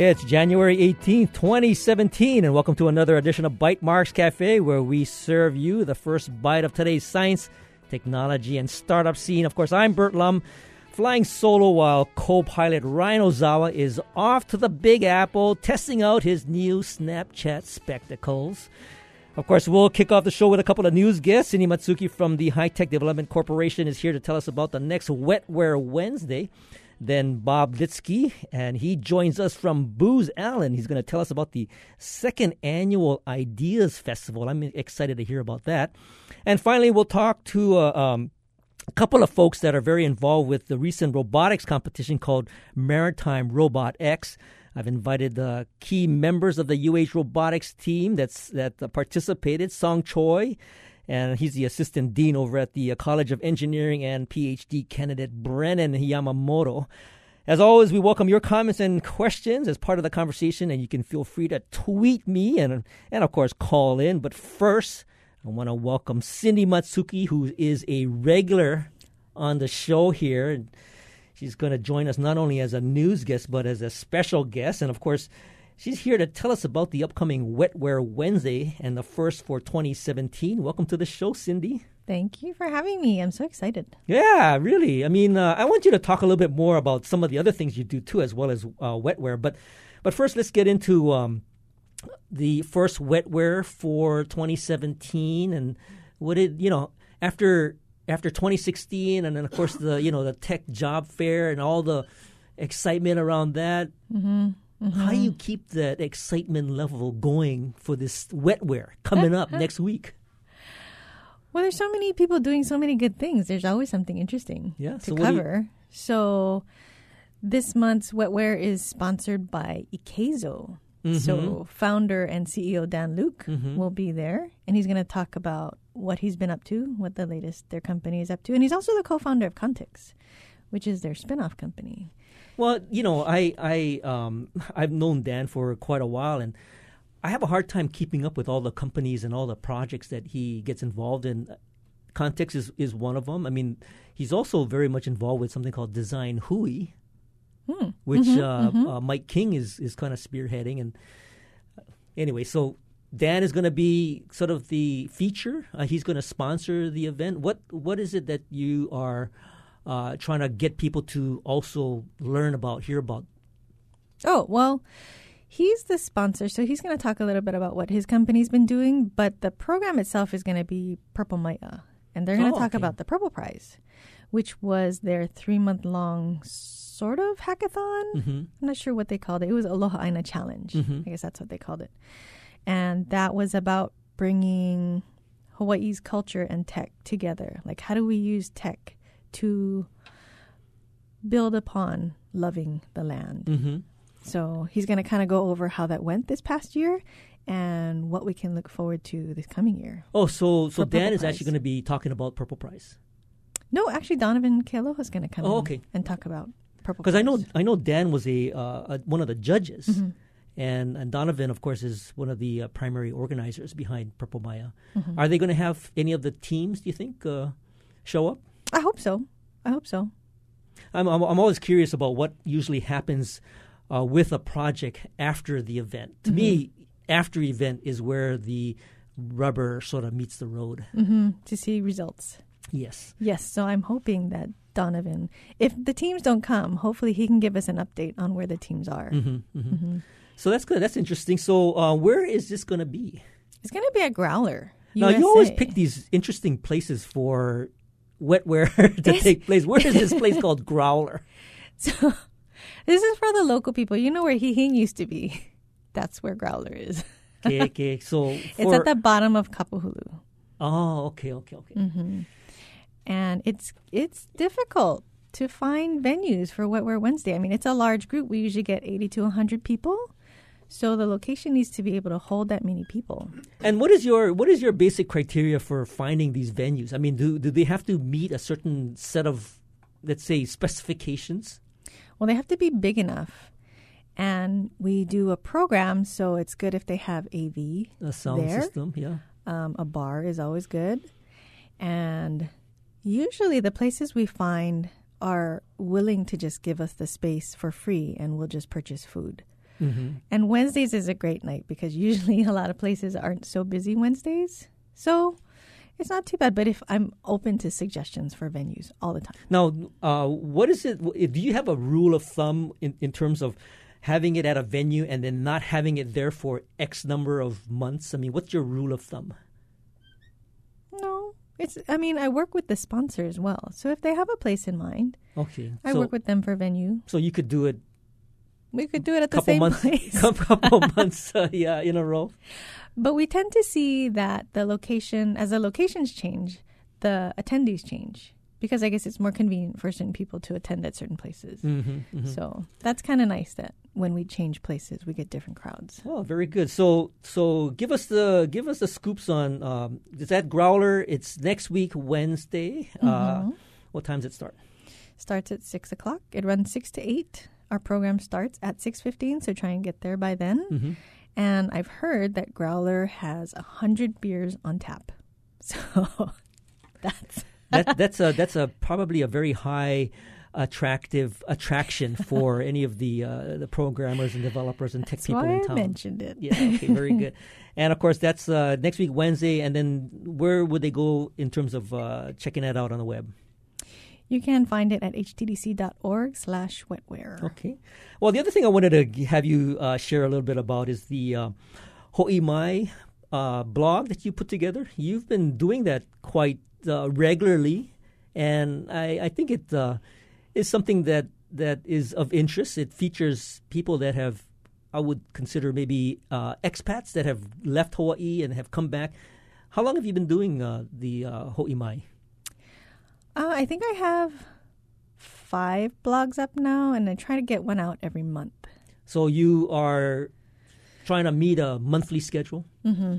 It's January 18th, 2017, and welcome to another edition of Bytemarks Cafe, where we serve you the first bite of today's science, technology, and startup scene. Of course, I'm Burt Lum, flying solo while co pilot Ryan Ozawa is off to the Big Apple testing out his new Snapchat spectacles. Of course, we'll kick off the show with a couple of news guests. Cindy Matsuki from the High Tech Development Corporation is here to tell us about the next Wetware Wednesday. Then Bob Litsky, and he joins us from Booz Allen. He's going to tell us about the second annual Ideas Festival. I'm excited to hear about that. And finally, we'll talk to uh, um, a couple of folks that are very involved with the recent robotics competition called Maritime Robot X. I've invited the key members of the UH robotics team that's that participated. Song Choi and he's the assistant dean over at the uh, College of Engineering and PhD candidate Brennan Yamamoto. As always, we welcome your comments and questions as part of the conversation, and you can feel free to tweet me and, and of course, call in. But first, I want to welcome Cindy Matsuki, who is a regular on the show here. She's going to join us not only as a news guest, but as a special guest. And of course, She's here to tell us about the upcoming Wetware Wednesday and the first for 2017. Welcome to the show, Cindy. Thank you for having me. I'm so excited. Yeah, really. I mean, uh, I want you to talk a little bit more about some of the other things you do too, as well as uh, wetware. But, but first, let's get into um, the first wetware for 2017 and what it, you know, after after 2016, and then of course the you know the tech job fair and all the excitement around that. Mm-hmm. Mm-hmm. How do you keep that excitement level going for this wetware coming up next week? Well, there's so many people doing so many good things. There's always something interesting yeah, to so cover. You... So this month's wetware is sponsored by Ikezo. Mm-hmm. So founder and CEO Dan Leuck mm-hmm. will be there, and he's going to talk about what he's been up to, what the latest their company is up to, and he's also the co-founder of Contix, which is their spin-off company. Well, you know, I I um, I've known Dan for quite a while, and I have a hard time keeping up with all the companies and all the projects that he gets involved in. Context is, is one of them. I mean, he's also very much involved with something called Design Hui, hmm. which mm-hmm, uh, mm-hmm. Uh, Mike King is is kind of spearheading. And uh, anyway, so Dan is going to be sort of the feature. Uh, he's going to sponsor the event. What what is it that you are uh, trying to get people to also learn about, hear about? Oh, well, he's the sponsor, so he's going to talk a little bit about what his company's been doing, but the program itself is going to be Purple Mai'a, and they're going to oh, talk okay. about the Purple Prize, which was their three month long sort of hackathon. Mm-hmm. I'm not sure what they called it. It was Aloha Aina Challenge. Mm-hmm. I guess that's what they called it. And that was about bringing Hawaii's culture and tech together. Like, how do we use tech to build upon loving the land. Mm-hmm. So he's going to kind of go over how that went this past year and what we can look forward to this coming year. Oh, so so Dan is Prize. actually going to be talking about Purple Prize. No, actually, Donovan Kealoha is going to come oh, okay. and talk about Purple Because I know I know Dan was a, uh, a one of the judges, mm-hmm. and and Donovan, of course, is one of the uh, primary organizers behind Purple Mai'a. Mm-hmm. Are they going to have any of the teams? Do you think uh, show up? So. I hope so. I'm I'm, I'm always curious about what usually happens uh, with a project after the event. To mm-hmm. me, after event is where the rubber sort of meets the road mm-hmm. to see results. Yes. Yes. So I'm hoping that Donovan, if the teams don't come, hopefully he can give us an update on where the teams are. Mm-hmm, mm-hmm. So that's good. That's interesting. So uh, where is this going to be? It's going to be a Growler. Now you always pick these interesting places for wetware to take place. Where is this place called Growler? So this is for the local people. You know where Hihing used to be. That's where Growler is. okay, okay. So it's at the bottom of Kapahulu. Oh, okay, okay, okay. Mm-hmm. And it's it's difficult to find venues for Wetware Wednesday. I mean, it's a large group. We usually get 80 to 100 people. So the location needs to be able to hold that many people. And what is your what is your basic criteria for finding these venues? I mean, do do they have to meet a certain set of let's say specifications? Well, they have to be big enough. And we do a program, so it's good if they have AV. A sound there. system, yeah. Um, a bar is always good. And usually the places we find are willing to just give us the space for free and we'll just purchase food. And Wednesdays is a great night because usually a lot of places aren't so busy Wednesdays. So it's not too bad. But if I'm open to suggestions for venues all the time. Now, uh, what is it? Do you have a rule of thumb in, in terms of having it at a venue and then not having it there for X number of months? I mean, what's your rule of thumb? No, it's. I mean, I work with the sponsor as well. So if they have a place in mind, Okay, I so, work with them for venue. so you could do it We could do it at the couple same months, place. couple months, uh, yeah, in a row. But we tend to see that the location, as the locations change, the attendees change because I guess it's more convenient for certain people to attend at certain places. Mm-hmm, So that's kind of nice that when we change places, we get different crowds. Oh, very good. So, so give us the give us the scoops on um, is that Growler? It's next week Wednesday. Uh, Mm-hmm. what time does it start? Starts at six o'clock. It runs six to eight. Our program starts at six fifteen, so try and get there by then. Mm-hmm. And I've heard that Growler has a hundred beers on tap. So that's that that's a that's a probably a very high attractive attraction for any of the uh, the programmers and developers and tech that's people in I town. mentioned it. Yeah, okay, very good. And of course, that's uh, next week Wednesday. And then where would they go in terms of uh, checking that out on the web? You can find it at htdc.org slash wetware. Okay. Well, the other thing I wanted to have you uh, share a little bit about is the uh, Ho'i Mai uh, blog that you put together. You've been doing that quite uh, regularly, and I, I think it uh, is something that, that is of interest. It features people that have, I would consider maybe uh, expats that have left Hawaii and have come back. How long have you been doing uh, the uh, Ho'i Mai? Uh, I think I have five blogs up now, and I try to get one out every month. So you are trying to meet a monthly schedule? Mm-hmm.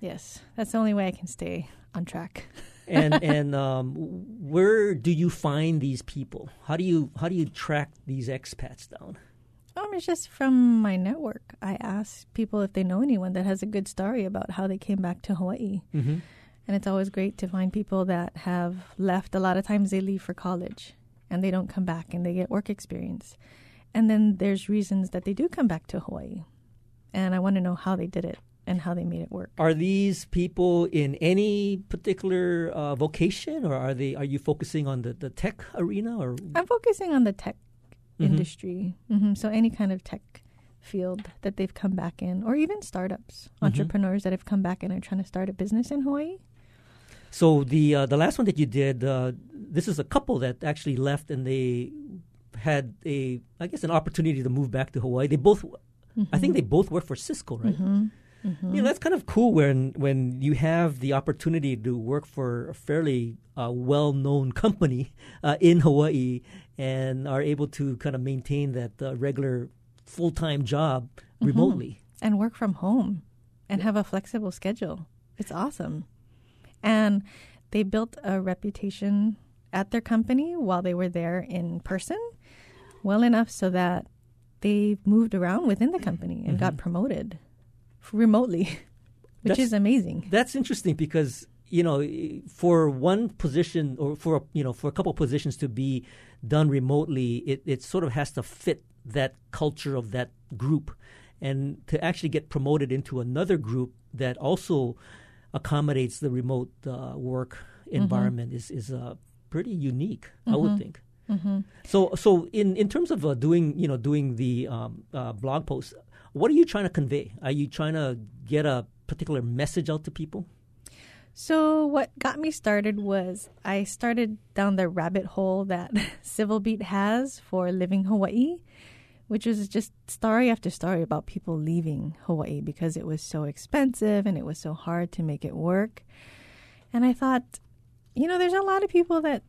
Yes, that's the only way I can stay on track. and and um, where do you find these people? How do you how do you track these expats down? Um, it's just from my network. I ask people if they know anyone that has a good story about how they came back to Hawaii. Mm-hmm. And it's always great to find people that have left. A lot of times they leave for college and they don't come back and they get work experience. And then there's reasons that they do come back to Hawaii. And I want to know how they did it and how they made it work. Are these people in any particular uh, vocation, or are they are you focusing on the, the tech arena? Or I'm focusing on the tech Mhm. industry. hmm So any kind of tech field that they've come back in, or even startups, Mhm. entrepreneurs that have come back and are trying to start a business in Hawaii. So the uh, the last one that you did, uh, this is a couple that actually left and they had a I guess an opportunity to move back to Hawaii. They both, I think they both work for Cisco, right? hmm You know, that's kind of cool when when you have the opportunity to work for a fairly uh, well-known company uh, in Hawaii and are able to kind of maintain that uh, regular full-time job remotely. and work from home and have a flexible schedule. It's awesome. And they built a reputation at their company while they were there in person well enough so that they moved around within the company and got mm-hmm. promoted remotely, which That's- is amazing. That's interesting because you know for one position or for you know for a couple positions to be done remotely, it, it sort of has to fit that culture of that group, and to actually get promoted into another group that also accommodates the remote uh, work environment is is uh, pretty unique, I would think. hmm So, so in, in terms of uh, doing, you know, doing the um, uh, blog post, what are you trying to convey? Are you trying to get a particular message out to people? So what got me started was I started down the rabbit hole that Civil Beat has for living Hawaii, which was just story after story about people leaving Hawaii because it was so expensive and it was so hard to make it work. And I thought, you know, there's a lot of people that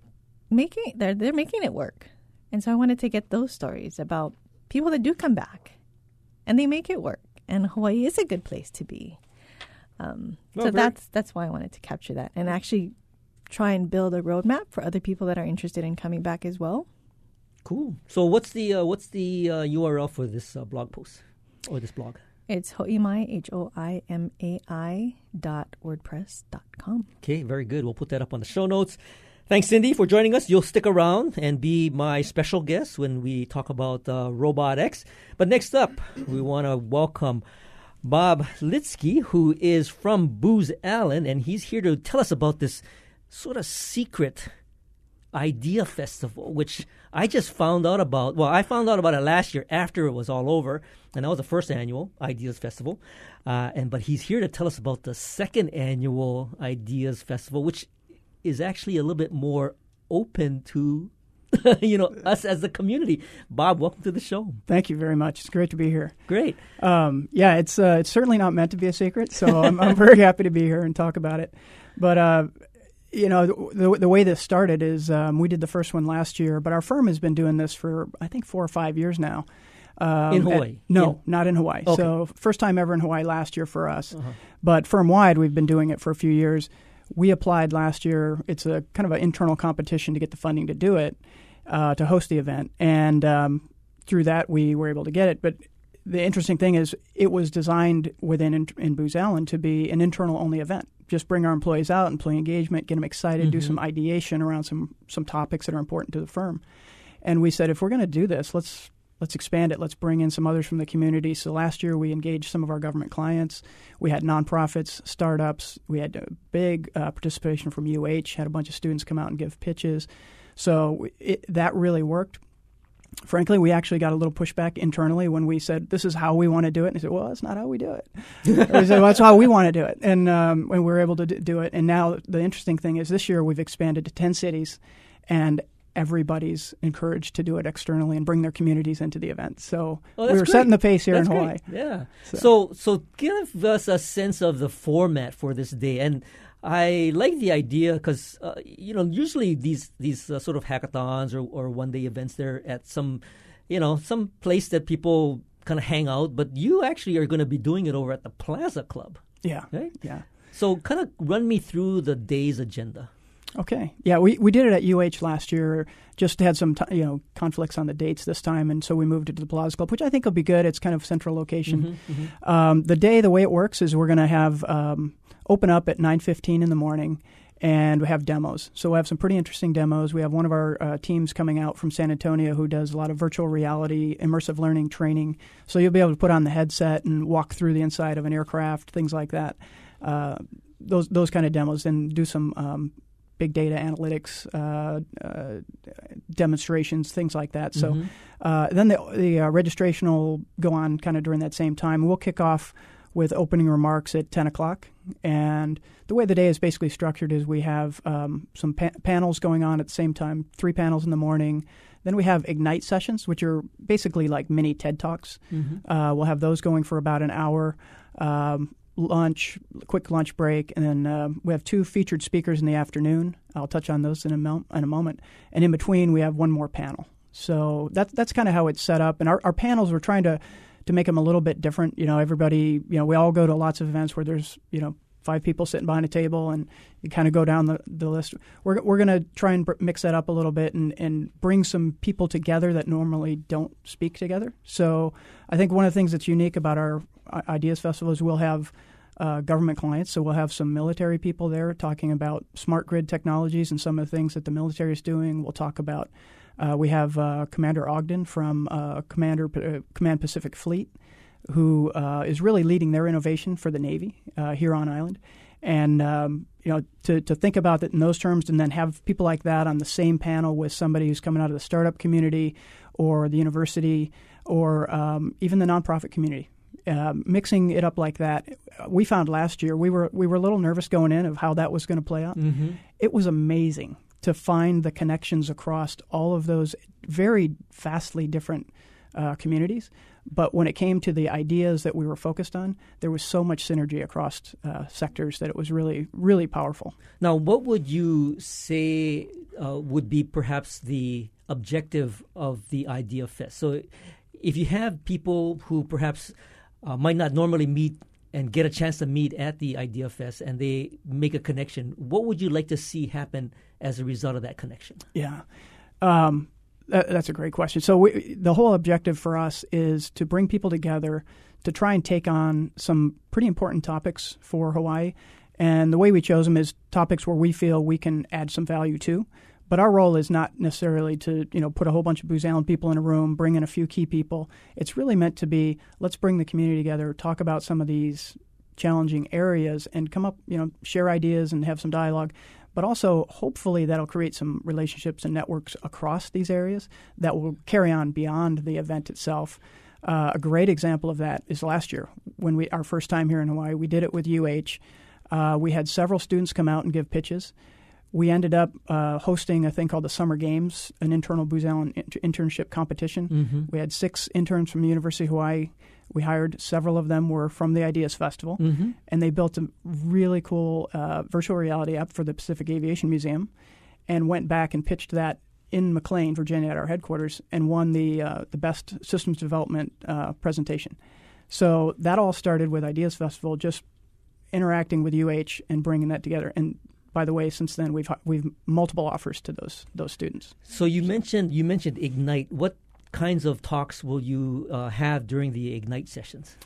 making they're they're making it work. And so I wanted to get those stories about people that do come back and they make it work. And Hawaii is a good place to be. Um, so very- that's that's why I wanted to capture that and actually try and build a roadmap for other people that are interested in coming back as well. Cool. So, what's the uh, what's the uh, URL for this uh, blog post or this blog? It's hoimai h o i m a i dot wordpress dot com. Okay, very good. We'll put that up on the show notes. Thanks, Cindy, for joining us. You'll stick around and be my special guest when we talk about uh, Robot X. But next up, we want to welcome Bob Litsky, who is from Booz Allen, and he's here to tell us about this sort of secret idea festival, which I just found out about. Well, I found out about it last year after it was all over, and that was the first annual Ideas Festival. Uh, and but he's here to tell us about the second annual Ideas Festival, which is actually a little bit more open to. you know us as the community. Bob, welcome to the show. Thank you very much. It's great to be here. Great. Um, yeah, it's uh, it's certainly not meant to be a secret, so I'm, I'm very happy to be here and talk about it. But uh, you know, the, the way this started is um, we did the first one last year, but our firm has been doing this for I think four or five years now. Um, in Hawaii? At, no, in, not in Hawaii. Okay. So first time ever in Hawaii last year for us, uh-huh. but firm wide we've been doing it for a few years. We applied last year. It's a kind of an internal competition to get the funding to do it, uh, to host the event, and um, through that we were able to get it. But the interesting thing is, it was designed within in, in Booz Allen to be an internal only event just bring our employees out, employee engagement, get them excited, mm-hmm. do some ideation around some some topics that are important to the firm. And we said, if we're going to do this, let's let's expand it. Let's bring in some others from the community. So last year we engaged some of our government clients. We had nonprofits, startups. We had a big uh, participation from UH. Had a bunch of students come out and give pitches. So it, that really worked frankly, we actually got a little pushback internally when we said, "This is how we want to do it." And he said, "Well, that's not how we do it." we said, well, "That's how we want to do it," and um, we were able to do it. And now the interesting thing is, this year we've expanded to ten cities, and everybody's encouraged to do it externally and bring their communities into the event. So oh, we were setting the pace here that's in Hawaii. Great. Yeah. So. so so give us a sense of the format for this day and I like the idea because uh, you know usually these these uh, sort of hackathons or, or one day events they're at some you know some place that people kind of hang out, but you actually are going to be doing it over at the Plaza Club. Yeah, right. Yeah. So kind of run me through the day's agenda. Okay. Yeah, we, we did it at UH last year. Just had some t- you know conflicts on the dates this time, and so we moved it to the Plaza Club, which I think will be good. It's kind of central location. Mm-hmm, mm-hmm. Um, the day, the way it works is we're going to have um, open up at 9.15 in the morning and we have demos. So we have some pretty interesting demos. We have one of our uh, teams coming out from San Antonio who does a lot of virtual reality, immersive learning training. So you'll be able to put on the headset and walk through the inside of an aircraft, things like that. Uh, those those kind of demos, and do some um, big data analytics uh, uh, demonstrations, things like that. So mm-hmm. Uh, then the, the uh, registration will go on kind of during that same time. We'll kick off with opening remarks at 10 o'clock. And the way the day is basically structured is we have um, some pa- panels going on at the same time, three panels in the morning. Then we have Ignite sessions, which are basically like mini TED Talks. Mm-hmm. Uh, we'll have those going for about an hour. Um, lunch, quick lunch break, and then uh, we have two featured speakers in the afternoon. I'll touch on those in a, mo- in a moment. And in between, we have one more panel. So that's that's kind of how it's set up. And our, our panels, we're trying to to make them a little bit different. You know, everybody, you know, we all go to lots of events where there's, you know, five people sitting behind a table and you kind of go down the, the list. We're, we're going to try and mix that up a little bit and, and bring some people together that normally don't speak together. So I think one of the things that's unique about our Ideas Festival is we'll have uh, government clients. So we'll have some military people there talking about smart grid technologies and some of the things that the military is doing. We'll talk about uh, we have uh, Commander Ogden from uh, Commander uh, Command Pacific Fleet, who uh, is really leading their innovation for the Navy uh, here on island. And um, you know, to, to think about it in those terms, and then have people like that on the same panel with somebody who's coming out of the startup community, or the university, or um, even the nonprofit community, uh, mixing it up like that, we found last year we were we were a little nervous going in of how that was going to play out. Mm-hmm. It was amazing to find the connections across all of those very vastly different uh, communities. But when it came to the ideas that we were focused on, there was so much synergy across uh, sectors that it was really, really powerful. Now, what would you say uh, would be perhaps the objective of the Idea Fest? So, if you have people who perhaps uh, might not normally meet and get a chance to meet at the Idea Fest and they make a connection, what would you like to see happen as a result of that connection? Yeah. Um, that, that's a great question. So, we, the whole objective for us is to bring people together to try and take on some pretty important topics for Hawaii And the way we chose them is topics where we feel we can add some value to. But our role is not necessarily to you know put a whole bunch of Booz Allen people in a room, bring in a few key people. It's really meant to be let's bring the community together, talk about some of these challenging areas, and come up you know share ideas and have some dialogue. But also, hopefully, that'll create some relationships and networks across these areas that will carry on beyond the event itself. Uh, a great example of that is last year when we our first time here in Hawaii. We did it with UH. Uh, we had several students come out and give pitches. We ended up uh, hosting a thing called the Summer Games, an internal Booz Allen inter- internship competition. Mm-hmm. We had six interns from the University of Hawaii. We hired several of them were from the Ideas Festival, Mm-hmm. and they built a really cool uh, virtual reality app for the Pacific Aviation Museum, and went back and pitched that in McLean, Virginia, at our headquarters, and won the uh, the best systems development uh, presentation. So that all started with Ideas Festival, just interacting with UH and bringing that together. And by the way, since then we've we've multiple offers to those those students. So you mentioned you mentioned Ignite. What kinds of talks will you uh, have during the Ignite sessions?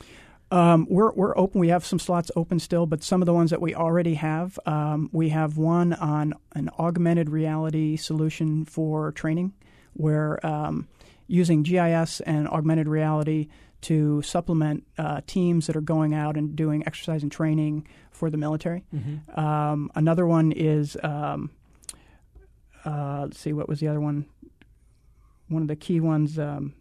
Um, we're we're open. We have some slots open still, but some of the ones that we already have, um, we have one on an augmented reality solution for training, where um, using GIS and augmented reality to supplement uh, teams that are going out and doing exercise and training for the military. Mm-hmm. Um, another one is um, uh, let's see, what was the other one? One of the key ones. Um,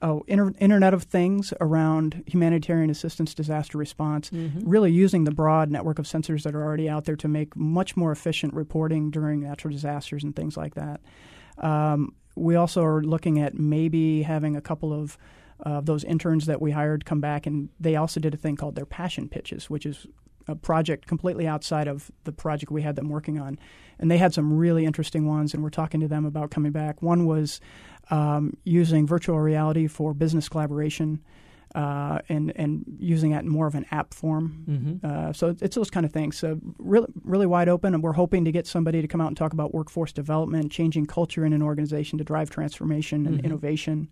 oh, inter- Internet of Things around humanitarian assistance, disaster response. Mm-hmm. Really using the broad network of sensors that are already out there to make much more efficient reporting during natural disasters and things like that. Um, we also are looking at maybe having a couple of uh, those interns that we hired come back, and they also did a thing called their passion pitches, which is a project completely outside of the project we had them working on. And they had some really interesting ones, and we're talking to them about coming back. One was um, using virtual reality for business collaboration. Uh, and and using that in more of an app form, Mm-hmm. uh, so it's those kind of things. So really, really wide open, and we're hoping to get somebody to come out and talk about workforce development, changing culture in an organization to drive transformation and Mhm. innovation.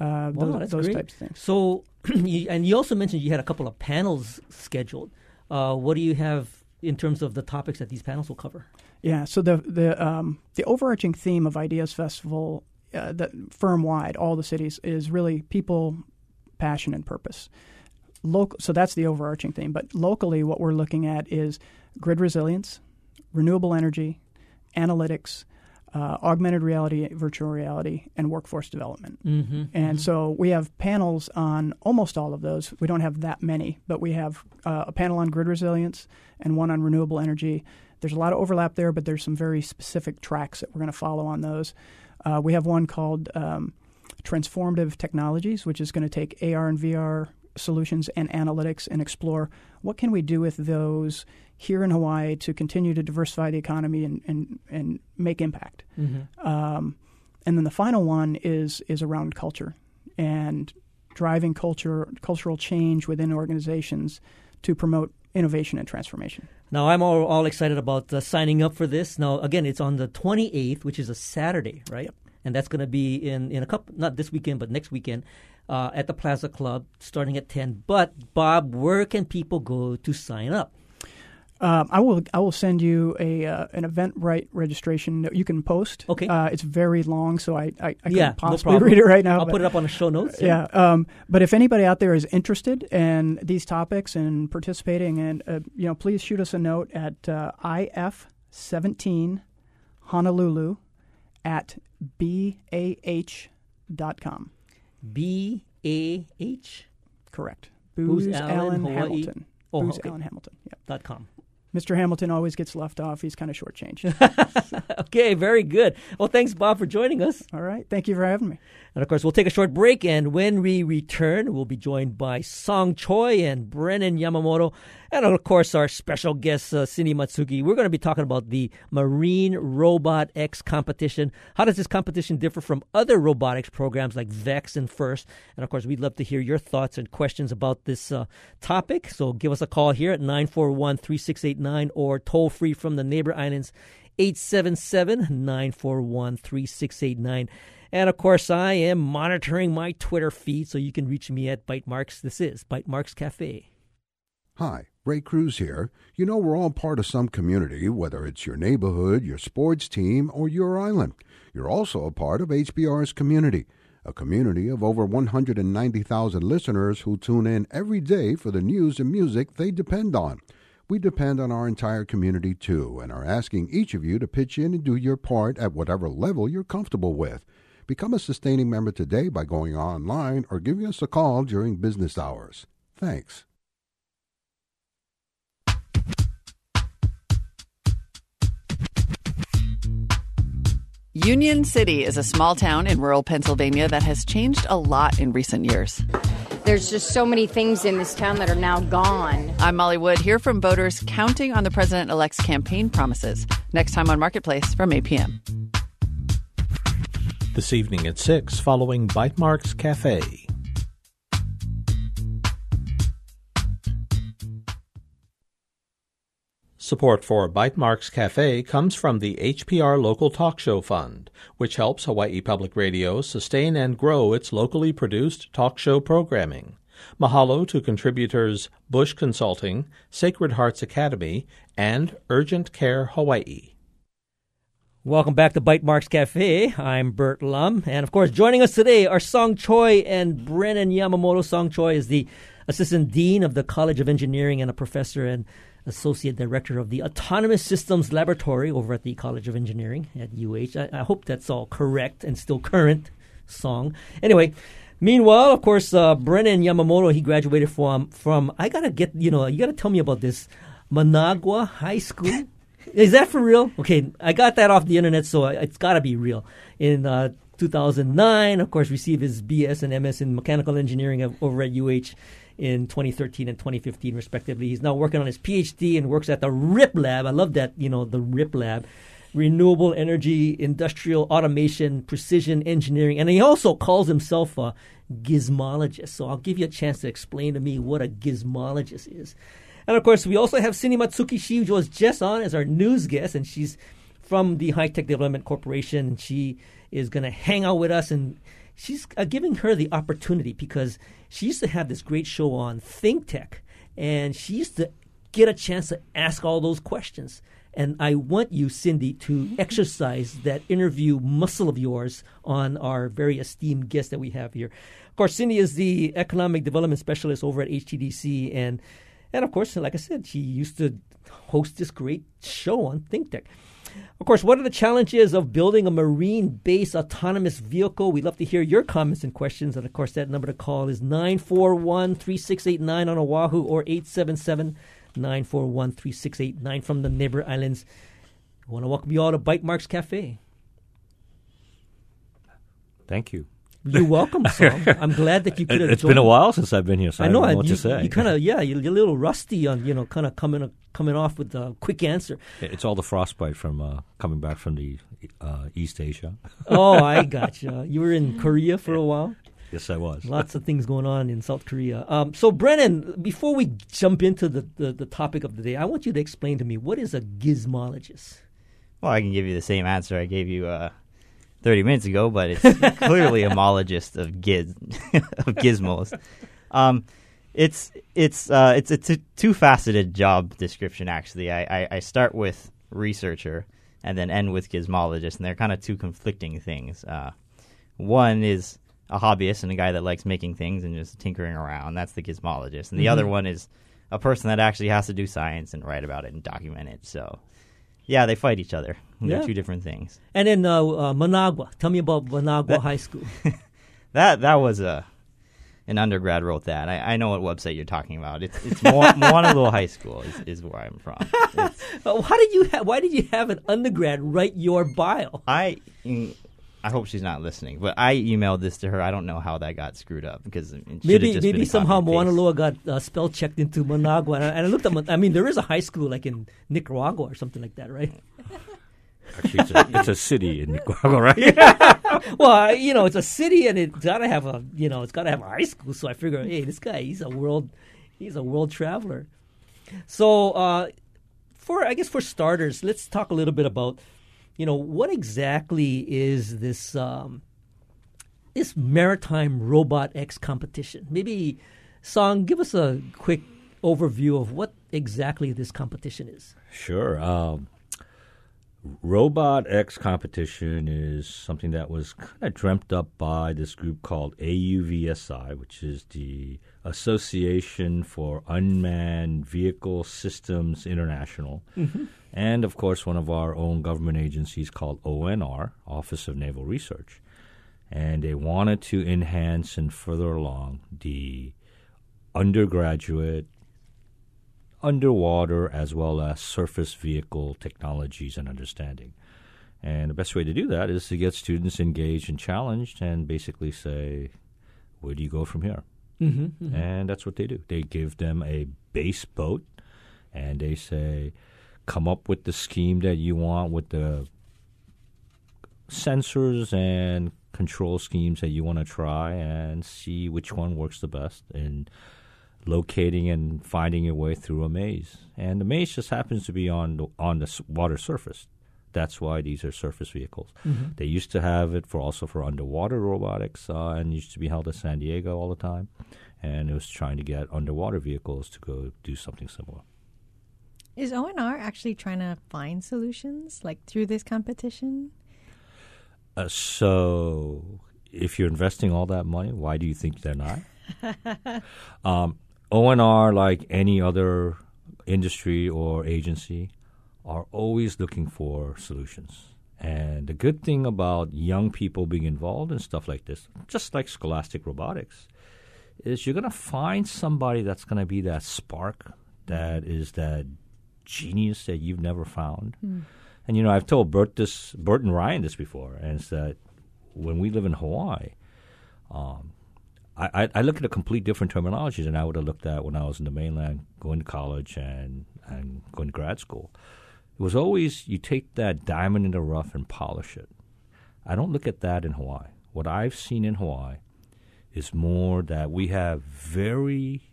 Uh, Wow, those those types of things. So, and you also mentioned you had a couple of panels scheduled. Uh, what do you have in terms of the topics that these panels will cover? Yeah. So the the um, the overarching theme of Ideas Festival, uh, that firm wide, all the cities, is really people, passion, and purpose. Local. So that's the overarching theme. But locally, what we're looking at is grid resilience, renewable energy, analytics, uh, augmented reality, virtual reality, and workforce development. Mm-hmm. And so we have panels on almost all of those. We don't have that many, but we have uh, a panel on grid resilience and one on renewable energy. There's a lot of overlap there, but there's some very specific tracks that we're going to follow on those. Uh, we have one called um, Transformative Technologies, which is going to take AR and VR solutions and analytics and explore what can we do with those here in Hawaii to continue to diversify the economy and, and, and make impact. Mm-hmm. Um, and then the final one is is around culture and driving culture cultural change within organizations to promote innovation and transformation. Now I'm all, all excited about uh, signing up for this. Now again, it's on the 28th, which is a Saturday, right? And that's going to be in in a couple, not this weekend, but next weekend, uh, at the Plaza Club, starting at 10. But Bob, where can people go to sign up? Um, I will I will send you a uh, an Eventbrite registration that you can post. Okay. Uh, it's very long, so I I, I Yeah, no possibly problem. read it right now. I'll but- put it up on the show notes. yeah. Um, but if anybody out there is interested in these topics and participating, and uh, you know, please shoot us a note at uh, if17 Honolulu at bah.com. B A H Correct. Booz Booz Allen, Allen. Hamilton. Oh, Booz okay. Allen Hamilton. Yeah. dot com. Mr. Hamilton always gets left off. He's kind of shortchanged. Okay, very good. Well, thanks, Bob, for joining us. All right. Thank you for having me. And of course, we'll take a short break, and when we return, we'll be joined by Song Choi and Brennan Yamamoto, and of course, our special guest, uh, Cindy Matsuki. We're going to be talking about the Marine Robot X competition. How does this competition differ from other robotics programs like VEX and FIRST? And of course, we'd love to hear your thoughts and questions about this uh, topic. So give us a call here at 941 3689 or toll free from the neighbor islands 877 941 3689. And of course, I am monitoring my Twitter feed so you can reach me at Bytemarks. This is Bytemarks Cafe. Hi, Ray Cruz here. You know, we're all part of some community, whether it's your neighborhood, your sports team, or your island. You're also a part of HPR's community, a community of over 190,000 listeners who tune in every day for the news and music they depend on. We depend on our entire community too, and are asking each of you to pitch in and do your part at whatever level you're comfortable with. Become a sustaining member today by going online or giving us a call during business hours. Thanks. Union City is a small town in rural Pennsylvania that has changed a lot in recent years. There's just so many things in this town that are now gone. I'm Molly Wood, here from voters counting on the president elect's campaign promises. Next time on Marketplace from 8 p.m. This evening at 6, following Bytemarks Cafe. Support for Bytemarks Cafe comes from the HPR Local Talk Show Fund, which helps Hawaii Public Radio sustain and grow its locally produced talk show programming. Mahalo to contributors Bush Consulting, Sacred Hearts Academy, and Urgent Care Hawaii. Welcome back to Bytemarks Cafe. I'm Burt Lum. And of course, joining us today are Song Choi and Brennan Yamamoto. Song Choi is the Assistant Dean of the College of Engineering and a professor and Associate Director of the Autonomous Systems Laboratory over at the College of Engineering at UH. I, I hope that's all correct and still current, Song. Anyway, meanwhile, of course, uh, Brennan Yamamoto, he graduated from, from, I gotta get, you know, you gotta tell me about this, Managua High School. Is that for real? Okay, I got that off the internet, so it's gotta be real. In uh, 2009, of course, received his BS and MS in mechanical engineering over at UH in 2013 and 2015, respectively. He's now working on his PhD and works at the RIP Lab. I love that, you know, the RIP Lab. Renewable energy, industrial automation, precision engineering, and he also calls himself a gizmologist. So I'll give you a chance to explain to me what a gizmologist is. And of course, we also have Cindy Matsuki. She was just on as our news guest, and she's from the High Tech Development Corporation. And she is going to hang out with us, and she's uh, giving her the opportunity because she used to have this great show on Think Tech, and she used to get a chance to ask all those questions. And I want you, Cindy, to exercise that interview muscle of yours on our very esteemed guest that we have here. Of course, Cindy is the economic development specialist over at HTDC, and and of course, like I said, she used to host this great show on Think Tech. Of course, what are the challenges of building a marine based autonomous vehicle? We'd love to hear your comments and questions. And of course, that number to call is 941 3689 on Oahu or 877 941 3689 from the neighbor islands. I want to welcome you all to Bytemarks Cafe. Thank you. You're welcome, Song. I'm glad that you could have. It's joined. been a while since I've been here, so I, I know. don't know what you, to say. You kind of, yeah, you're, you're, a little rusty on, you know, kind of coming coming off with a quick answer. It's all the frostbite from uh, coming back from the uh, East Asia. oh, I gotcha. You were in Korea for a while. Yes, I was. Lots of things going on in South Korea. Um, so, Brennan, before we jump into the, the, the topic of the day, I want you to explain to me what is a gizmologist. Well, I can give you the same answer I gave you. Uh, 30 minutes ago, but it's clearly a mologist of giz of gizmos. Um, it's it's uh, it's a t- two faceted job description. Actually, I, I, I, start with researcher and then end with gizmologist, and they're kind of two conflicting things. Uh, one is a hobbyist and a guy that likes making things and just tinkering around. That's the gizmologist, and the mm-hmm. other one is a person that actually has to do science and write about it and document it. So yeah, they fight each other. They're two different things. And then uh, uh, Managua. Tell me about Managua that, High School. that that was a an undergrad wrote that. I, I know what website you're talking about. It's it's Moanalua High School is, is where I'm from. why did you ha- Why did you have an undergrad write your bio? I mm, I hope she's not listening, but I emailed this to her. I don't know how that got screwed up because maybe maybe somehow Moanalua got uh, spell checked into Managua, and I, and I looked at. I mean, there is a high school like in Nicaragua or something like that, right? Actually, it's a, it's a, city in Nicaragua, right? Yeah. well, you know, it's a city, and it's got to have a you know, it's got to have a high school. So I figure, hey, this guy, he's a world, he's a world traveler. So, uh, for I guess for starters, let's talk a little bit about you know, what exactly is this um, this maritime robot X competition? Maybe, Song, give us a quick overview of what exactly this competition is? Sure. Um, Robot X competition is something that was kind of dreamt up by this group called AUVSI, which is the Association for Unmanned Vehicle Systems International. Mm-hmm. And of course, one of our own government agencies called ONR, Office of Naval Research. And they wanted to enhance and further along the undergraduate underwater as well as surface vehicle technologies and understanding. And the best way to do that is to get students engaged and challenged and basically say, where do you go from here? Mm-hmm, mm-hmm. And that's what they do. They give them a base boat and they say, come up with the scheme that you want with the sensors and control schemes that you want to try and see which one works the best. And locating and finding your way through a maze. And the maze just happens to be on the, on the water surface. That's why these are surface vehicles. Mm-hmm. They used to have it for also for underwater robotics, uh, and used to be held at San Diego all the time. And it was trying to get underwater vehicles to go do something similar. Is ONR actually trying to find solutions like through this competition? Uh, so, if you're investing all that money, why do you think they're not? um, ONR, like any other industry or agency, are always looking for solutions. And the good thing about young people being involved in stuff like this, just like scholastic robotics, is you're going to find somebody that's going to be that spark, that is that genius that you've never found. Mm. And you know, I've told Burt this, Burt and Ryan this before, and it's that when we live in Hawaii, um, I, I look at a complete different terminology than I would have looked at when I was in the mainland, going to college and, and going to grad school. It was always you take that diamond in the rough and polish it. I don't look at that in Hawaii. What I've seen in Hawaii is more that we have very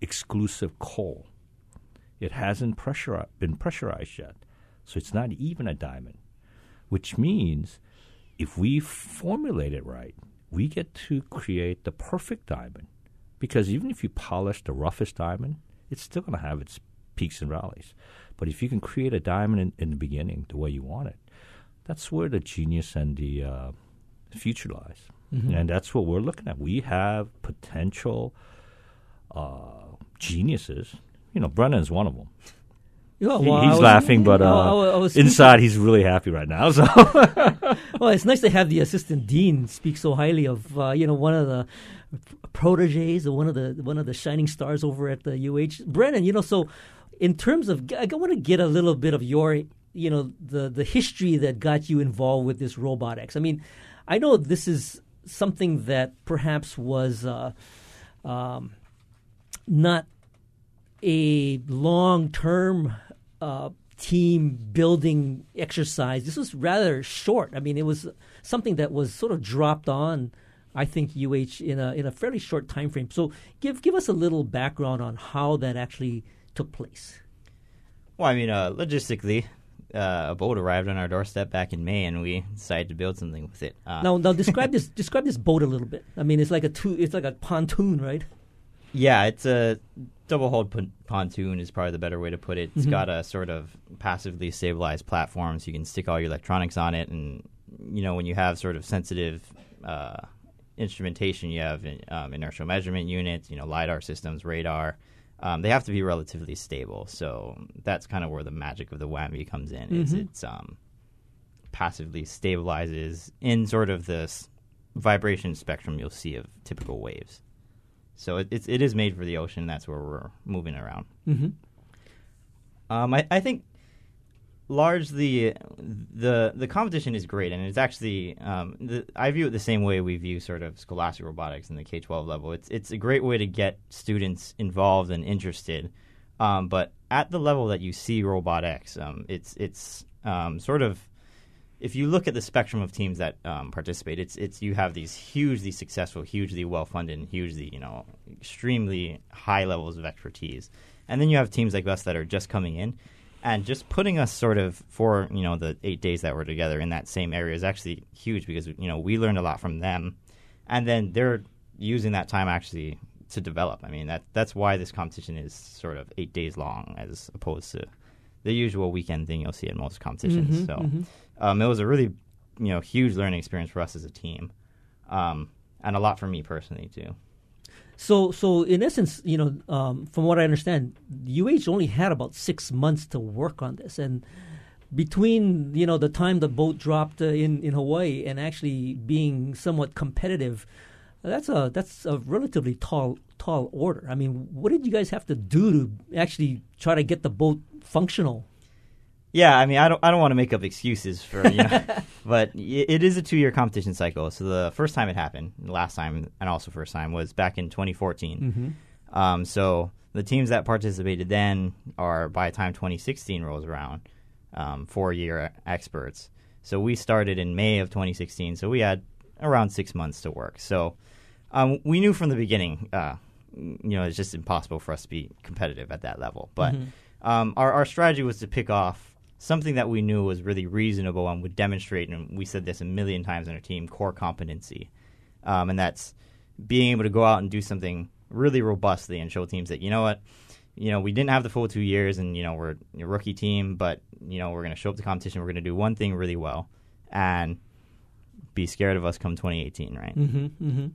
exclusive coal. It hasn't pressure, been pressurized yet, so it's not even a diamond, which means if we formulate it right, we get to create the perfect diamond. Because even if you polish the roughest diamond, it's still going to have its peaks and valleys. But if you can create a diamond in, in, the beginning the way you want it, that's where the genius and the uh, future lies. Mm-hmm. And that's what we're looking at. We have potential uh, geniuses. You know, Brennan's one of them. well, he, he's was, laughing, but uh, inside he's really happy right now. So, well, it's nice to have the assistant dean speak so highly of uh, you know one of the proteges or one of the one of the shining stars over at the UH. Brennan, you know, so in terms of, I want to get a little bit of your you know the the history that got you involved with this robotics. I mean, I know this is something that perhaps was uh, um, not a long term uh, team building exercise. This was rather short. I mean, it was something that was sort of dropped on. I think UH in a in a fairly short time frame. So give give us a little background on how that actually took place. Well, I mean, uh, logistically, uh, a boat arrived on our doorstep back in May, and we decided to build something with it. Uh, now, now describe this describe this boat a little bit. I mean, it's like a two, it's like a pontoon, right? Yeah, it's a double hulled pontoon is probably the better way to put it. It's mm-hmm. got a sort of passively stabilized platform, so you can stick all your electronics on it. And you know, when you have sort of sensitive uh, instrumentation, you have um, inertial measurement units, you know, lidar systems, radar. Um, they have to be relatively stable. So that's kind of where the magic of the WAM-V comes in. Mm-hmm. Is it's um, passively stabilizes in sort of this vibration spectrum you'll see of typical waves. So it, it's it is made for the ocean. That's where we're moving around. Mm-hmm. Um, I, I think largely the the competition is great, and it's actually um, the, I view it the same way we view sort of scholastic robotics in the K twelve level. It's it's a great way to get students involved and interested. Um, but at the level that you see Robot um, it's it's um, sort of if you look at the spectrum of teams that um, participate, it's it's you have these hugely successful, hugely well funded, and hugely you know extremely high levels of expertise, and then you have teams like us that are just coming in, and just putting us sort of for you know the eight days that we're together in that same area is actually huge because you know we learned a lot from them, and then they're using that time actually to develop. I mean that that's why this competition is sort of eight days long as opposed to the usual weekend thing you'll see at most competitions. Mhm, so mhm. Um, it was a really you know huge learning experience for us as a team, um, and a lot for me personally too. So, so in essence, you know, um, from what I understand, UH only had about six months to work on this, and between you know the time the boat dropped uh, in in Hawaii and actually being somewhat competitive, that's a that's a relatively tall tall order. I mean, what did you guys have to do to actually try to get the boat functional? Yeah, I mean, I don't, I don't want to make up excuses for, you know, but it is a two-year competition cycle. So the first time it happened, last time, and also first time was back in 2014. Mhm. Um, so the teams that participated then are by the time 2016 rolls around, um, four-year experts. So we started in May of 2016. So we had around six months to work. So um, we knew from the beginning, uh, you know, it's just impossible for us to be competitive at that level. But Mhm. um, our, our strategy was to pick off something that we knew was really reasonable and would demonstrate, and we said this a million times in our team, core competency. Um, and that's being able to go out and do something really robustly and show teams that, you know what, you know, we didn't have the full two years and, you know, we're a rookie team, but, you know, we're going to show up to competition. We're going to do one thing really well and be scared of us come 2018, right? Mm-hmm, mm-hmm.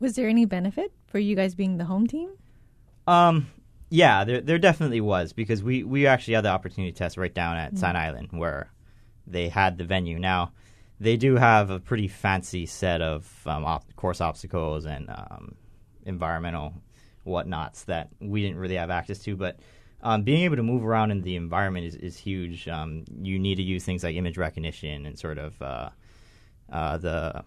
Was there any benefit for you guys being the home team? Um, yeah, there there definitely was because we we actually had the opportunity to test right down at Sand Island where they had the venue. Now they do have a pretty fancy set of um, op- course obstacles and um, environmental whatnots that we didn't really have access to, but. Um, being able to move around in the environment is, is huge. Um, you need to use things like image recognition and sort of uh, uh, the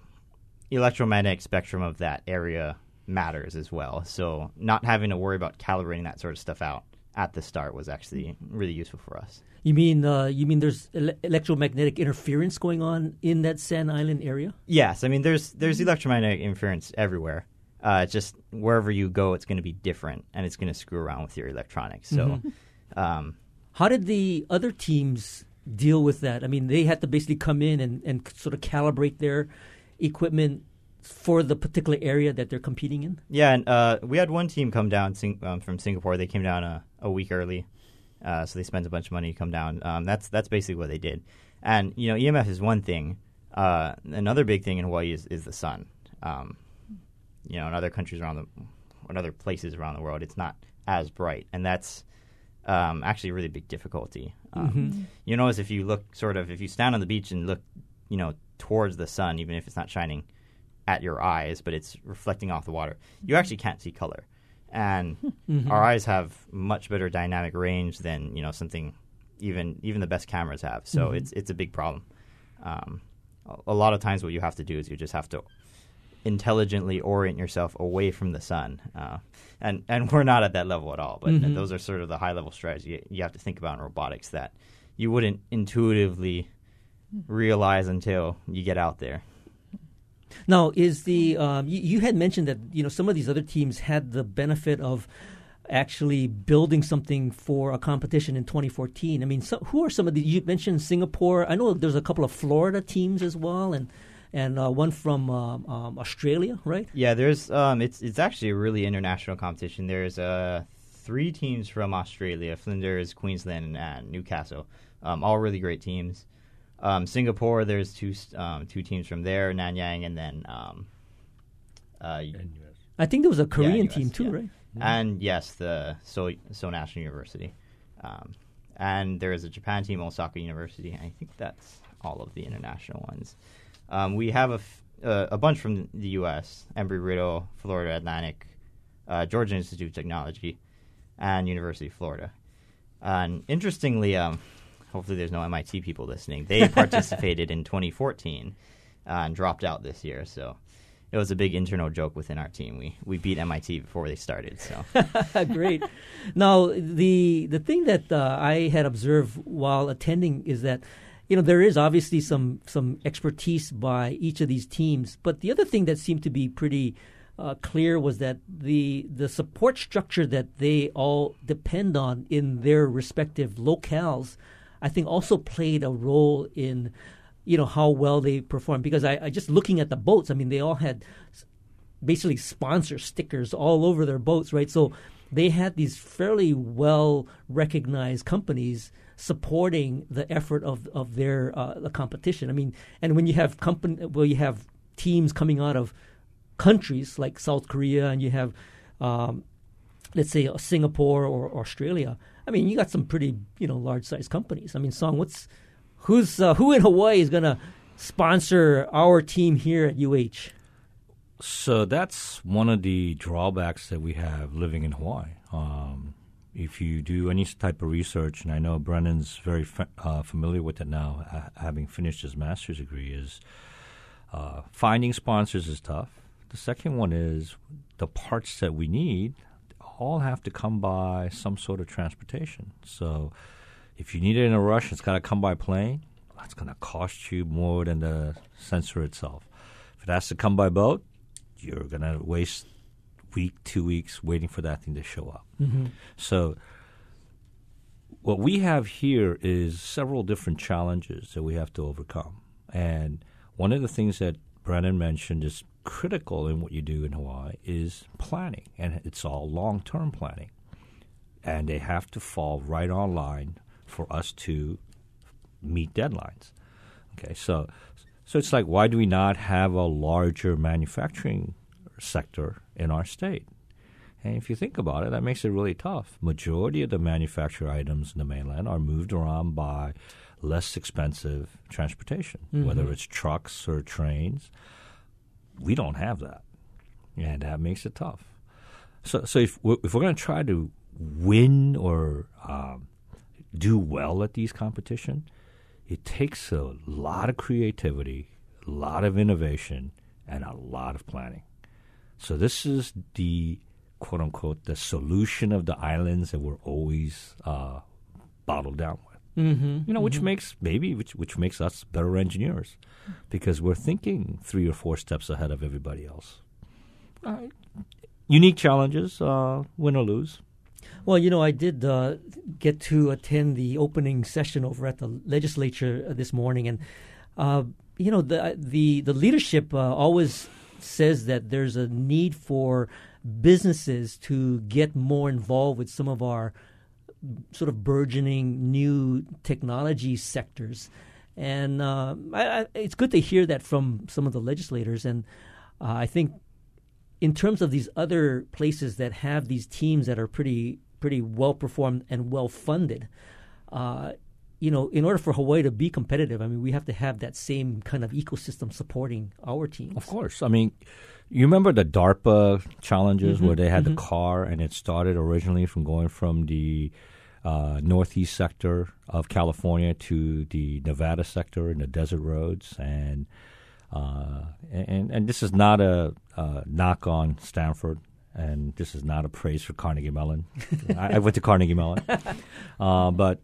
electromagnetic spectrum of that area matters as well. So not having to worry about calibrating that sort of stuff out at the start was actually really useful for us. You mean uh, you mean there's ele- electromagnetic interference going on in that Sand Island area? Yes, I mean there's there's electromagnetic interference everywhere. Uh, just wherever you go, it's going to be different, and it's going to screw around with your electronics. So, um, How did the other teams deal with that? I mean, they had to basically come in and, and sort of calibrate their equipment for the particular area that they're competing in. yeah, and uh, we had one team come down sing- um, from Singapore. They came down a, a week early, uh, so they spent a bunch of money to come down. Um, that's that's basically what they did. And you know, EMF is one thing. Uh, another big thing in Hawaii is, is the sun. Um, you know, in other countries around the, in other places around the world, it's not as bright, and that's um, actually a really big difficulty. Um, You notice if you look sort of if you stand on the beach and look, you know, towards the sun, even if it's not shining at your eyes, but it's reflecting off the water, you actually can't see color. And our eyes have much better dynamic range than you know something even even the best cameras have. So it's it's a big problem. Um, a, a lot of times, what you have to do is you just have to intelligently orient yourself away from the sun. Uh, and and we're not at that level at all. But Mhm. those are sort of the high level strategies you, you have to think about in robotics that you wouldn't intuitively realize until you get out there. Now, is the um, you, you had mentioned that you know some of these other teams had the benefit of actually building something for a competition in 2014. I mean, so, who are some of the? You mentioned Singapore. I know there's a couple of Florida teams as well, and and uh, one from um, um, Australia, right? Yeah, there's um, it's it's actually a really international competition. There's uh, three teams from Australia: Flinders, Queensland, and Newcastle. Um, all really great teams. Um, Singapore, there's two um, two teams from there: Nanyang, and then um, uh, I think there was a Korean US, team too, yeah. right? and yes, the Seoul, Seoul National University. Um, and there is a Japan team, Osaka University. I think that's all of the international ones. Um, we have a, f- uh, a bunch from the U.S. Embry-Riddle, Florida Atlantic, uh, Georgia Institute of Technology, and University of Florida. And interestingly, um, hopefully there's no MIT people listening. They participated in 2014 uh, and dropped out this year. So it was a big internal joke within our team. We we beat MIT before they started. So Great. Now, the the thing that uh, I had observed while attending is that you know there is obviously some some expertise by each of these teams, but the other thing that seemed to be pretty uh, clear was that the the support structure that they all depend on in their respective locales, I think, also played a role in you know how well they performed because I, I just looking at the boats i mean they all had basically sponsor stickers all over their boats, right? So they had these fairly well recognized companies supporting the effort of of their uh, the competition. I mean, and when you have company, well, you have teams coming out of countries like South Korea, and you have, um, let's say, uh, Singapore or, or Australia. I mean, you got some pretty you know large size companies. I mean, Song, what's who's uh, who in Hawaii is going to sponsor our team here at UH? So that's one of the drawbacks that we have living in Hawaii. Um, if you do any type of research, and I know Brennan's very fa- uh, familiar with it now, uh, having finished his master's degree, is uh, finding sponsors is tough. The second one is the parts that we need all have to come by some sort of transportation. So if you need it in a rush, it's got to come by plane. That's going to cost you more than the sensor itself. If it has to come by boat, you're going to waste week, two weeks waiting for that thing to show up. Mm-hmm. So, what we have here is several different challenges that we have to overcome. And one of the things that Brennan mentioned is critical in what you do in Hawaii is planning, and it's all long term planning. And they have to fall right on line for us to meet deadlines. Okay, so so it's like why do we not have a larger manufacturing sector in our state? And if you think about it, that makes it really tough. Majority of the manufactured items in the mainland are moved around by less expensive transportation, Mhm. whether it's trucks or trains. We don't have that, and that makes it tough. So, so if we're, if we're going to try to win or um, do well at these competition, it takes a lot of creativity, a lot of innovation, and a lot of planning. So this is the quote unquote the solution of the islands that we're always uh, bottled down with. Mm-hmm. You know, which makes maybe which which makes us better engineers because we're thinking three or four steps ahead of everybody else. Uh, unique challenges, uh, win or lose. Well, you know, I did uh, get to attend the opening session over at the legislature uh, this morning, and uh, you know, the the the leadership uh, always says that there's a need for businesses to get more involved with some of our sort of burgeoning new technology sectors, and uh, I, I, it's good to hear that from some of the legislators, and uh, I think in terms of these other places that have these teams that are pretty pretty well performed and well funded, uh, you know, in order for Hawaii to be competitive, I mean, we have to have that same kind of ecosystem supporting our teams. Of course. I mean, you remember the DARPA challenges Mhm, where they had mhm. the car and it started originally from going from the uh, northeast sector of California to the Nevada sector and the desert roads. And uh, and, and this is not a, uh knock on Stanford. And this is not a praise for Carnegie Mellon. I, I went to Carnegie Mellon. Uh, but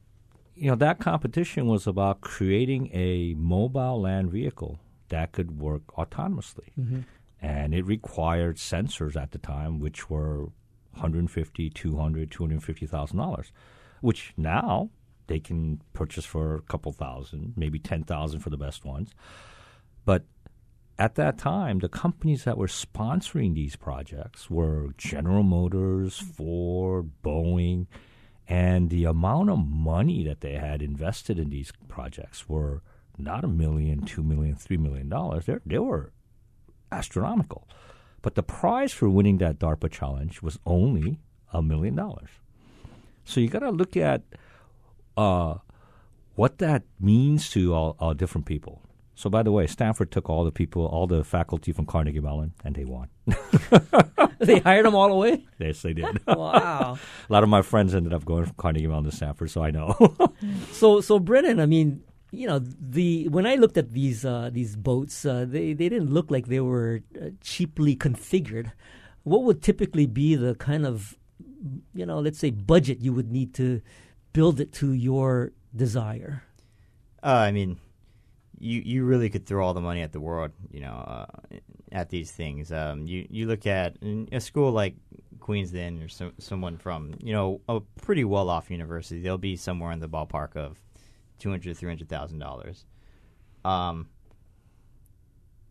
you know that competition was about creating a mobile land vehicle that could work autonomously Mhm. and it required sensors at the time which were 150 200 250000 dollars which now they can purchase for a couple thousand maybe 10000 for the best ones but at that time, the companies that were sponsoring these projects were General Motors, Ford, Boeing, and the amount of money that they had invested in these projects were not a million, two million, three million dollars. They they were astronomical, but the prize for winning that DARPA challenge was only a million dollars. So you got to look at uh, what that means to all, all different people. So, by the way, Stanford took all the people, all the faculty from Carnegie Mellon, and they won. they hired them all away. yes, they did. Wow. a lot of my friends ended up going from Carnegie Mellon to Stanford, so I know. So, so Brennan, I mean, you know, the when I looked at these uh, these boats, uh, they they didn't look like they were uh, cheaply configured. What would typically be the kind of, you know, let's say budget you would need to build it to your desire? Uh, I mean, you you really could throw all the money at the world, you know, uh, at these things. Um, you you look at a school like Queensland or so, someone from you know a pretty well off university, they'll be somewhere in the ballpark of two hundred three hundred thousand dollars. Um,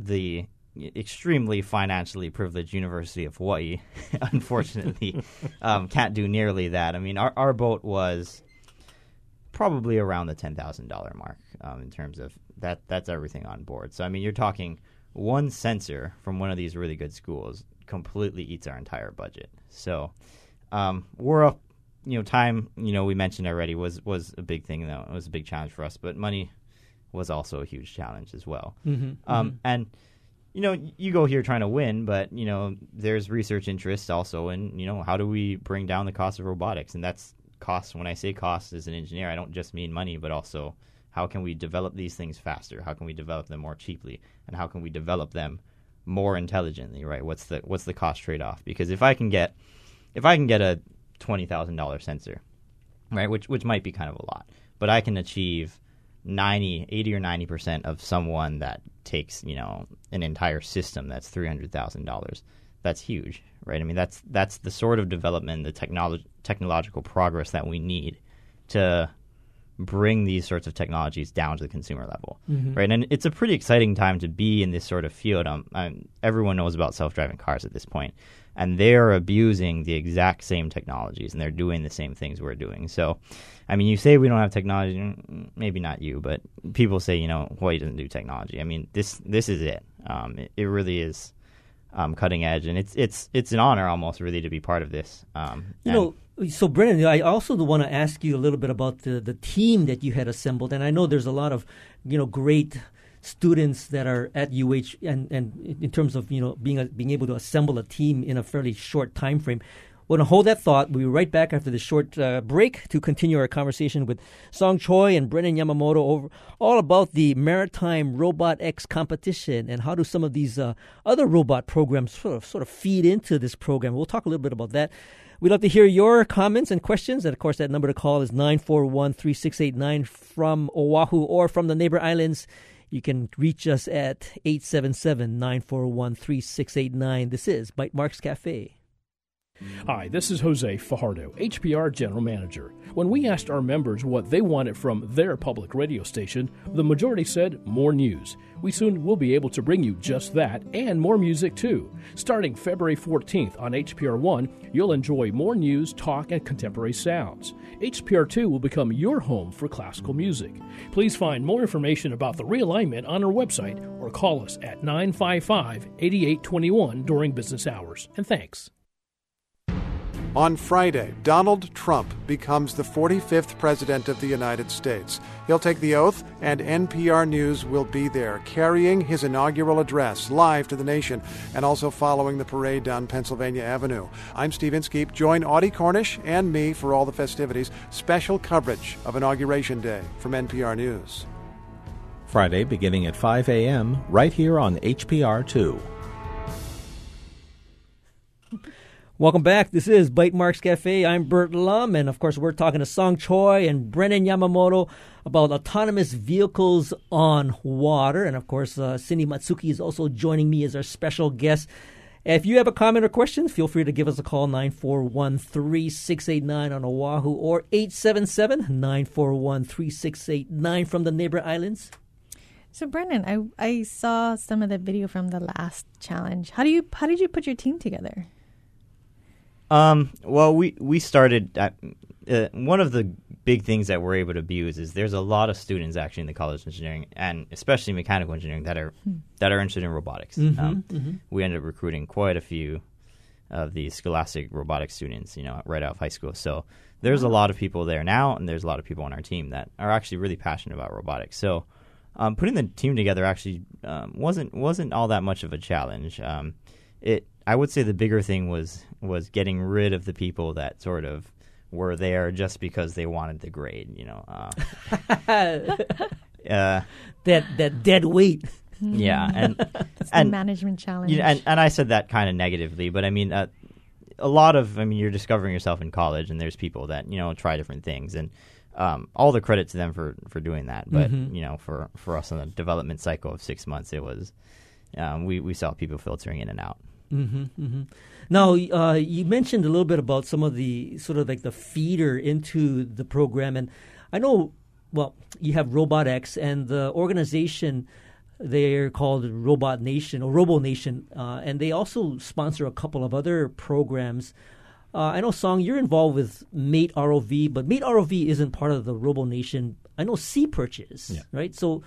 the extremely financially privileged University of Hawaii, unfortunately, um, can't do nearly that. I mean, our our boat was probably around the ten thousand dollar mark um, in terms of that. That's everything on board. So I mean, you're talking one sensor from one of these really good schools completely eats our entire budget. So um, we're up. You know, time. You know, we mentioned already was was a big thing. Though it was a big challenge for us, but money was also a huge challenge as well. Mm-hmm, um, mm-hmm. And you know, you go here trying to win, but you know, there's research interest also in you know how do we bring down the cost of robotics, and that's cost. When I say cost as an engineer, I don't just mean money, but also how can we develop these things faster? How can we develop them more cheaply? And how can we develop them more intelligently? Right? What's the what's the cost trade off? Because if I can get if I can get a twenty thousand dollar sensor, right, which which might be kind of a lot, but I can achieve 90, 80 or 90% of someone that takes, you know, an entire system that's $300,000. That's huge, right? I mean, that's that's the sort of development, the technology, technological progress that we need to bring these sorts of technologies down to the consumer level, right? And it's a pretty exciting time to be in this sort of field. Um, um, everyone knows about self-driving cars at this point, and they're abusing the exact same technologies, and they're doing the same things we're doing. So, I mean, you say we don't have technology, mm, maybe not you, but people say, you know, Hawaii doesn't do technology. I mean, this this is it. Um, it, it really is um, cutting edge, and it's it's it's an honor almost really to be part of this. Um, You know, so Brennan, I also want to ask you a little bit about the, the team that you had assembled, and I know there's a lot of, you know, great students that are at UH, and, and in terms of you know being a, being able to assemble a team in a fairly short time frame. We're going to hold that thought. We'll be right back after this short uh, break to continue our conversation with Song Choi and Brennan Yamamoto over all about the Maritime Robot X competition and how do some of these uh, other robot programs sort of sort of feed into this program. We'll talk a little bit about that. We'd love to hear your comments and questions. And of course, that number to call is 941 3689 from Oahu or from the neighbor islands. You can reach us at 877 941 3689. This is Bytemarks Cafe. Mm. Hi, this is Jose Fajardo, HPR General Manager. When we asked our members what they wanted from their public radio station, the majority said more news. We soon will be able to bring you just that and more music too. Starting February 14th on HPR 1, you'll enjoy more news, talk, and contemporary sounds. HPR 2 will become your home for classical music. Please find more information about the realignment on our website or call us at 955 8821 during business hours. And thanks. On Friday, Donald Trump becomes the 45th President of the United States. He'll take the oath, and NPR News will be there, carrying his inaugural address live to the nation and also following the parade down Pennsylvania Avenue. I'm Steve Inskeep. Join Audie Cornish and me for all the festivities. Special coverage of Inauguration Day from NPR News. Friday beginning at 5 a.m. right here on HPR2. Welcome back. This is Bytemarks Cafe. I'm Burt Lum, and of course, we're talking to Song Choi and Brennan Yamamoto about autonomous vehicles on water. And of course, uh, Cindy Matsuki is also joining me as our special guest. If you have a comment or question, feel free to give us a call 941 3689 on Oahu or 877 941 3689 from the neighbor islands. So Brennan, I I saw some of the video from the last challenge. How do you how did you put your team together? Um, well, we we started. At, uh, one of the big things that we're able to use is there's a lot of students actually in the college of engineering and especially mechanical engineering that are that are interested in robotics. Mhm, um, mhm. We ended up recruiting quite a few of the scholastic robotics students, you know, right out of high school. So there's a lot of people there now, and there's a lot of people on our team that are actually really passionate about robotics. So um, putting the team together actually um, wasn't wasn't all that much of a challenge. Um, it I would say the bigger thing was was getting rid of the people that sort of were there just because they wanted the grade. You know, uh, uh, that that dead weight. yeah, and It's the and management challenge. you know, and and I said that kind of negatively, but I mean, uh, a lot of I mean, you're discovering yourself in college, and there's people that you know try different things, and um, all the credit to them for for doing that. But Mhm. you know, for for us on the development cycle of six months, it was um, we we saw people filtering in and out. Hmm hmm Now, uh, you mentioned a little bit about some of the sort of like the feeder into the program, and I know, well, you have RobotX, and the organization They're called Robot Nation or Robo Nation, uh, and they also sponsor a couple of other programs. Uh, I know, Song, you're involved with MATE ROV, but MATE ROV isn't part of the Robo Nation. I know Sea Perch is, Yeah. right? So,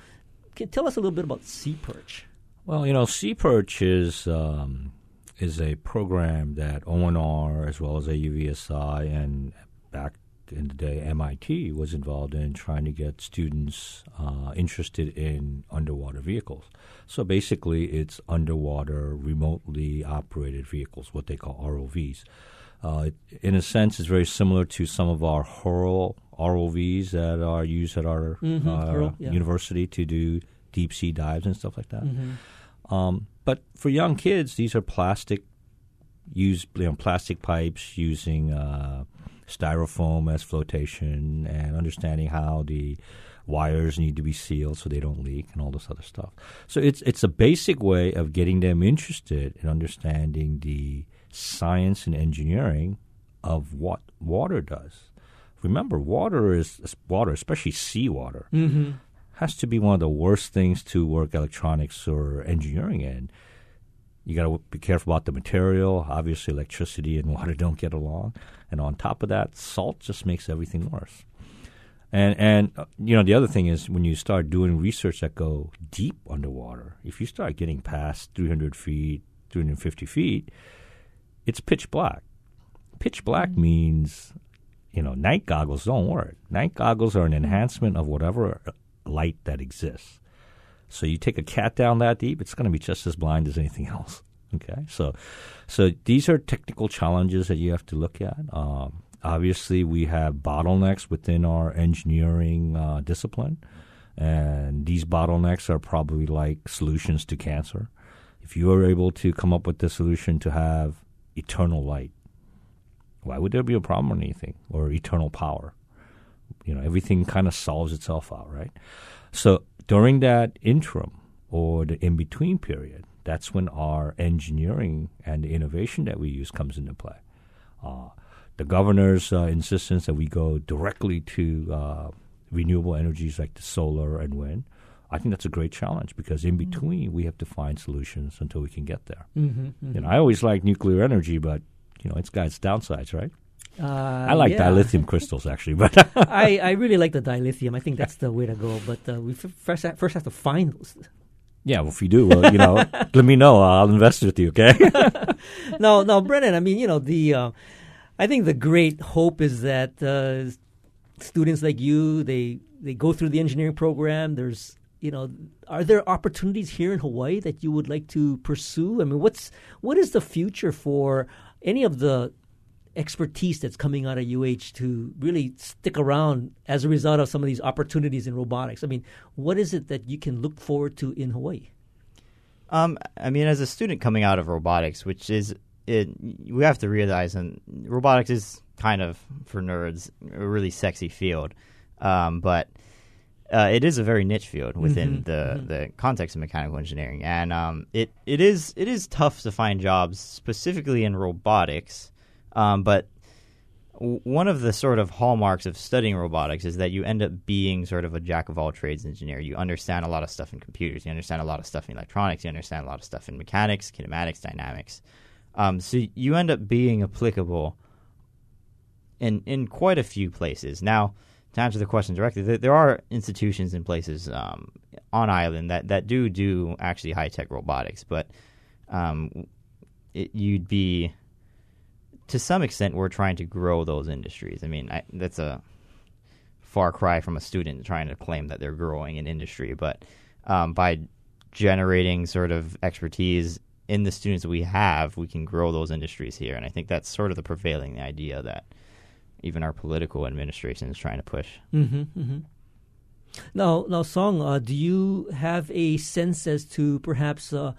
can tell us a little bit about Sea Perch. Well, you know, Sea Perch is um, is a program that ONR as well as AUVSI and back in the day MIT was involved in trying to get students uh, interested in underwater vehicles. So basically, it's underwater remotely operated vehicles, what they call ROVs. Uh, it, in a sense, it's very similar to some of our HURL ROVs that are used at our Mhm, uh, HURL, yeah. university to do deep sea dives and stuff like that. Mm-hmm. Um, but for young kids, these are plastic, use you know, plastic pipes using uh, styrofoam as flotation and understanding how the wires need to be sealed so they don't leak and all this other stuff. So it's it's a basic way of getting them interested in understanding the science and engineering of what water does. Remember, water is water, especially seawater Mm-hmm. Has to be one of the worst things to work electronics or engineering in. You got to be careful about the material. Obviously, electricity and water don't get along, and on top of that, salt just makes everything worse. And and uh, you know the other thing is when you start doing research that go deep underwater, if you start getting past 300 feet, 350 feet, it's pitch black. Pitch black means you know night goggles don't work. Night goggles are an enhancement of whatever light that exists. So you take a cat down that deep, it's going to be just as blind as anything else. Okay, so so these are technical challenges that you have to look at. Um, obviously, we have bottlenecks within our engineering uh, discipline, and these bottlenecks are probably like solutions to cancer. If you are able to come up with the solution to have eternal light, why would there be a problem or anything or eternal power? You know, everything kind of solves itself out, right? So during that interim or the in between period, that's when our engineering and the innovation that we use comes into play. Uh, the governor's uh, insistence that we go directly to uh, renewable energies like the solar and wind, I think that's a great challenge because in between we have to find solutions until we can get there. Mm-hmm, You know, I always like nuclear energy, but you know, it's got its downsides, right? Uh, I like yeah. dilithium crystals actually, but I, I really like the dilithium. I think that's the way to go. But uh, we f- first ha- first have to find those. yeah, well, if you do, well, you know, let me know. I'll invest with you. Okay. no, no, Brennan. I mean, you know, the uh, I think the great hope is that uh, students like you they they go through the engineering program. There's you know, are there opportunities here in Hawaii that you would like to pursue? I mean, what's what is the future for any of the expertise that's coming out of UH to really stick around as a result of some of these opportunities in robotics? I mean, what is it that you can look forward to in Hawaii? Um, I mean, as a student coming out of robotics, which is it, we have to realize, and robotics is kind of for nerds a really sexy field, um, but uh, it is a very niche field within Mhm, the mhm. the context of mechanical engineering, and um, it it is it is tough to find jobs specifically in robotics, um, but one of the sort of hallmarks of studying robotics is that you end up being sort of a jack of all trades engineer. You understand a lot of stuff in computers, you understand a lot of stuff in electronics, you understand a lot of stuff in mechanics, kinematics, dynamics. Um, so you end up being applicable in in quite a few places. Now, to answer the question directly, there, there are institutions and places um, on island that, that do do actually high tech robotics, but um, it, you'd be to some extent we're trying to grow those industries. I mean, I, that's a far cry from a student trying to claim that they're growing an industry, but um, by generating sort of expertise in the students we have, we can grow those industries here. And I think that's sort of the prevailing idea that even our political administration is trying to push. Mm-hmm, mm-hmm. Now, now, Song, uh, do you have a sense as to perhaps uh,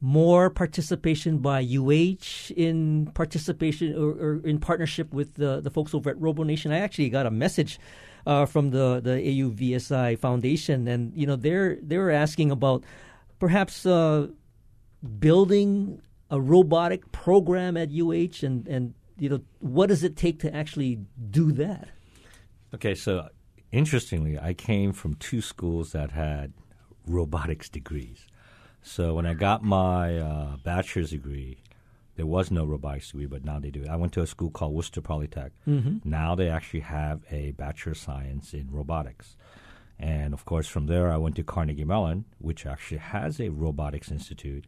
more participation by UH in participation or, or in partnership with the, the folks over at RoboNation? I actually got a message uh, from the the AUVSI Foundation, and you know they're they're asking about perhaps uh, building a robotic program at UH, and and you know what does it take to actually do that? Okay, so interestingly, I came from two schools that had robotics degrees. So when I got my uh, bachelor's degree, there was no robotics degree, but now they do. I went to a school called Worcester Polytech. Mm-hmm. Now they actually have a bachelor of science in robotics. And of course, from there, I went to Carnegie Mellon, which actually has a robotics institute.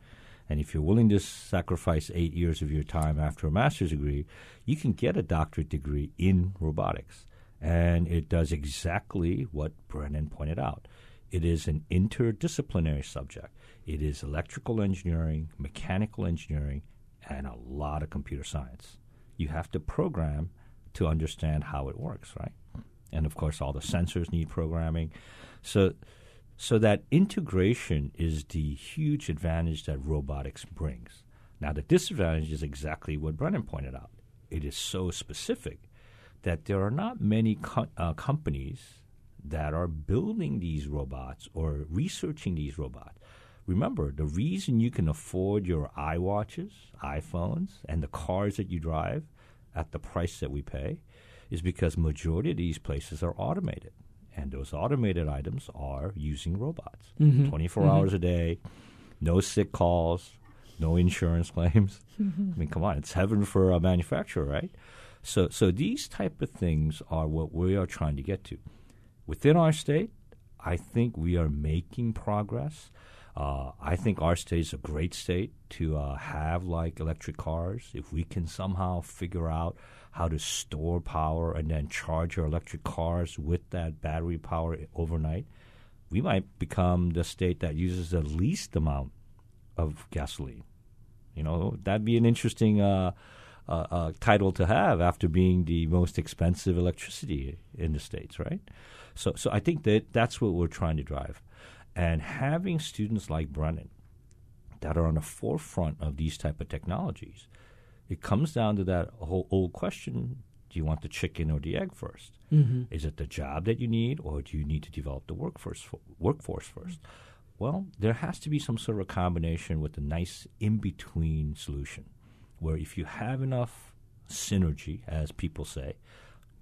And if you're willing to sacrifice eight years of your time after a master's degree, you can get a doctorate degree in robotics. And it does exactly what Brennan pointed out. It is an interdisciplinary subject. It is electrical engineering, mechanical engineering, and a lot of computer science. You have to program to understand how it works, right? And of course, all the sensors need programming. So, so that integration is the huge advantage that robotics brings. Now, the disadvantage is exactly what Brennan pointed out. It is so specific that there are not many co- uh, companies that are building these robots or researching these robots. Remember, the reason you can afford your iWatches, iPhones, and the cars that you drive at the price that we pay is because majority of these places are automated. And those automated items are using robots. Mhm. 24 Mhm. hours a day, no sick calls, no insurance claims. I mean, come on, it's heaven for a manufacturer, right? So, so these type of things are what we are trying to get to. Within our state, I think we are making progress. Uh, I think our state is a great state to uh, have like electric cars. If we can somehow figure out how to store power and then charge our electric cars with that battery power overnight, we might become the state that uses the least amount of gasoline. You know, that'd be an interesting uh, uh, uh, title to have after being the most expensive electricity in the states, right? So, so I think that that's what we're trying to drive, and having students like Brennan that are on the forefront of these type of technologies, it comes down to that whole old question: Do you want the chicken or the egg 1st Mhm. Is it the job that you need, or do you need to develop the workforce workforce first? Well, there has to be some sort of a combination with a nice in between solution where if you have enough synergy, as people say,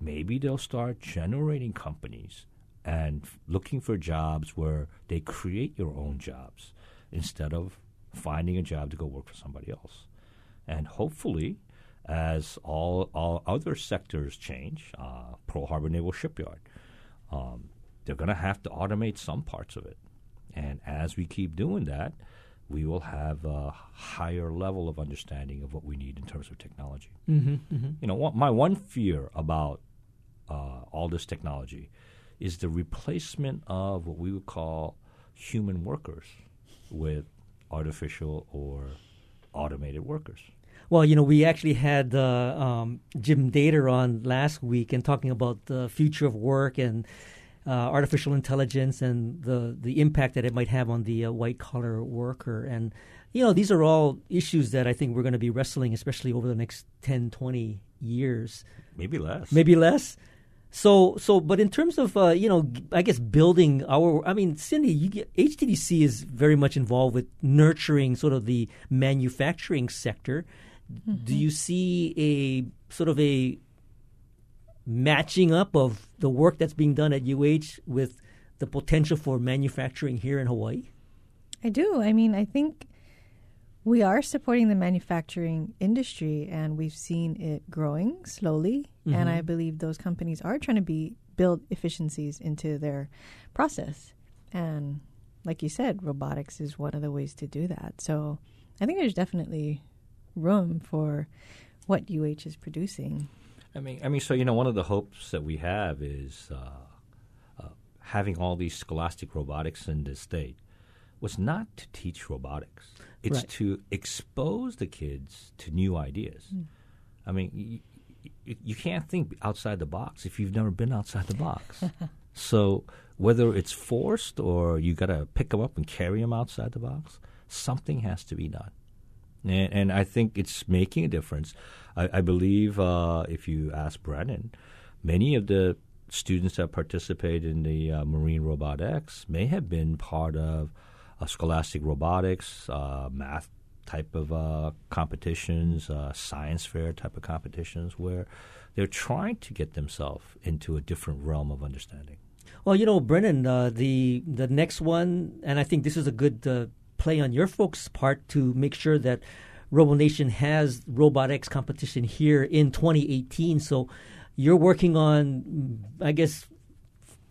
maybe they'll start generating companies and looking for jobs where they create your own jobs instead of finding a job to go work for somebody else. And hopefully, as all, all other sectors change, uh, Pearl Harbor Naval Shipyard, um, they're going to have to automate some parts of it. And as we keep doing that, we will have a higher level of understanding of what we need in terms of technology. Mhm, mhm. You know, my one fear about uh, all this technology is the replacement of what we would call human workers with artificial or automated workers. Well, you know, we actually had uh, um, Jim Dator on last week and talking about the future of work and uh, artificial intelligence and the the impact that it might have on the uh, white collar worker. And you know, these are all issues that I think we're going to be wrestling, especially over the next 10, 20 years. Maybe less. Maybe less. So, so, but in terms of, uh, you know, I guess building our, I mean, Cindy, you get, HTDC is very much involved with nurturing sort of the manufacturing sector. Do you see a sort of a matching up of the work that's being done at UH with the potential for manufacturing here in Hawaii? I do. I mean, I think we are supporting the manufacturing industry and we've seen it growing slowly. And Mhm. I believe those companies are trying to be build efficiencies into their process. And like you said, robotics is one of the ways to do that. So I think there's definitely room for what UH is producing. I mean, I mean, so you know, one of the hopes that we have is uh, uh, having all these scholastic robotics in the state was not to teach robotics; it's Right. to expose the kids to new ideas. Mm. I mean, you, you, can't think outside the box if you've never been outside the box. so whether it's forced or you got to pick them up and carry them outside the box, something has to be done. And, and I think it's making a difference. I, I believe uh, if you ask Brennan, many of the students that participate in the uh, Marine Robot X may have been part of scholastic robotics, uh, math type of uh, competitions, uh, science fair type of competitions, where they're trying to get themselves into a different realm of understanding. Well, you know, Brennan, uh, the the next one, and I think this is a good uh, play on your folks' part to make sure that RoboNation has RobotX competition here in 2018. So you're working on, I guess,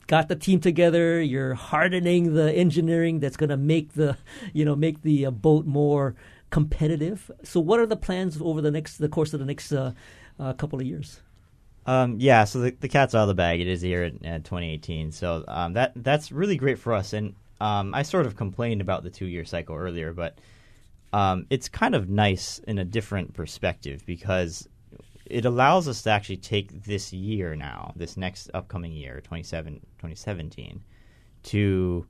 got the team together. You're hardening the engineering that's going to make the, you know, make the uh, boat more competitive. So what are the plans over the next the course of the next uh, uh, couple of years? Um, yeah, so the, the cat's out of the bag. It is here in, in 2018. So um, that that's really great for us. And um, I sort of complained about the two year cycle earlier, but um, it's kind of nice in a different perspective because it allows us to actually take this year now, this next upcoming year, 2017, to,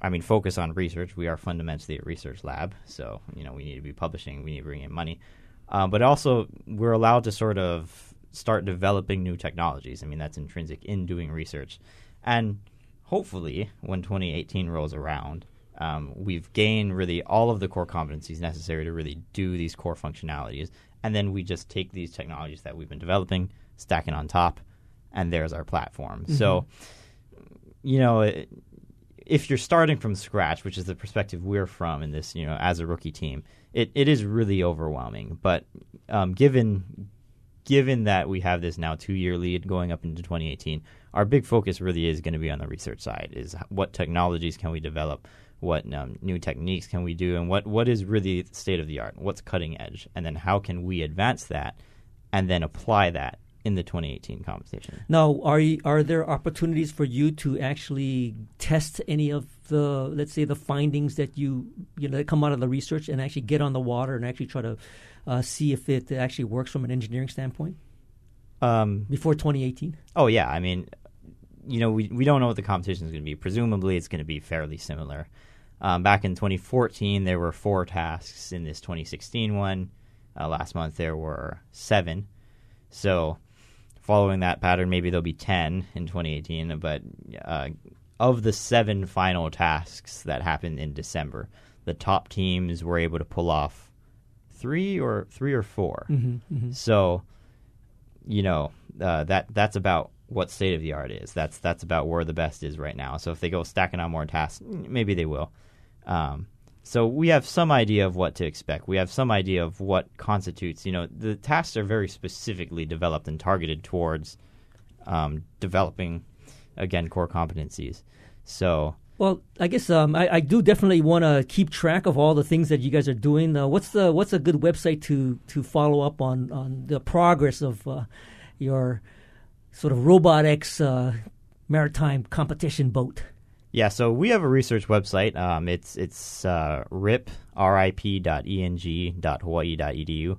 I mean, focus on research. We are fundamentally a research lab, so you know we need to be publishing, we need to bring in money, uh, but also we're allowed to sort of start developing new technologies. I mean, that's intrinsic in doing research, and hopefully, when 2018 rolls around. Um, we've gained really all of the core competencies necessary to really do these core functionalities and then we just take these technologies that we've been developing, stack it on top, and there's our platform. Mm-hmm. So, you know, if you're starting from scratch, which is the perspective we're from in this, you know, as a rookie team, it, it is really overwhelming. But um, given given that we have this now two year lead going up into 2018, our big focus really is going to be on the research side. Is what technologies can we develop? What um, new techniques can we do, and what, what is really state of the art, what's cutting edge, and then how can we advance that and then apply that in the 2018 competition. Now, are you, are there opportunities for you to actually test any of the, let's say, the findings that you you know that come out of the research and actually get on the water and actually try to uh, see if it actually works from an engineering standpoint um, before 2018? Oh yeah, I mean, you know, we we don't know what the competition is going to be. Presumably, it's going to be fairly similar. Um, back in 2014, there were four tasks. In this 2016 one, uh, last month there were seven. So, following that pattern, maybe there'll be 10 in 2018. But uh, of the seven final tasks that happened in December, the top teams were able to pull off three or three or 4 mm-hmm, mm-hmm. So, you know, uh, that that's about what state of the art is. That's that's about where the best is right now. So if they go stacking on more tasks, maybe they will. Um, so we have some idea of what to expect. We have some idea of what constitutes. You know, the tasks are very specifically developed and targeted towards um, developing, again, core competencies. So. Well, I guess um, I, I, do definitely want to keep track of all the things that you guys are doing. Uh, what's the what's a good website to to follow up on on the progress of uh, your sort of robotics uh, maritime competition boat? Yeah, so we have a research website. Um, it's it's uh, rip rip.eng.hawaii.edu.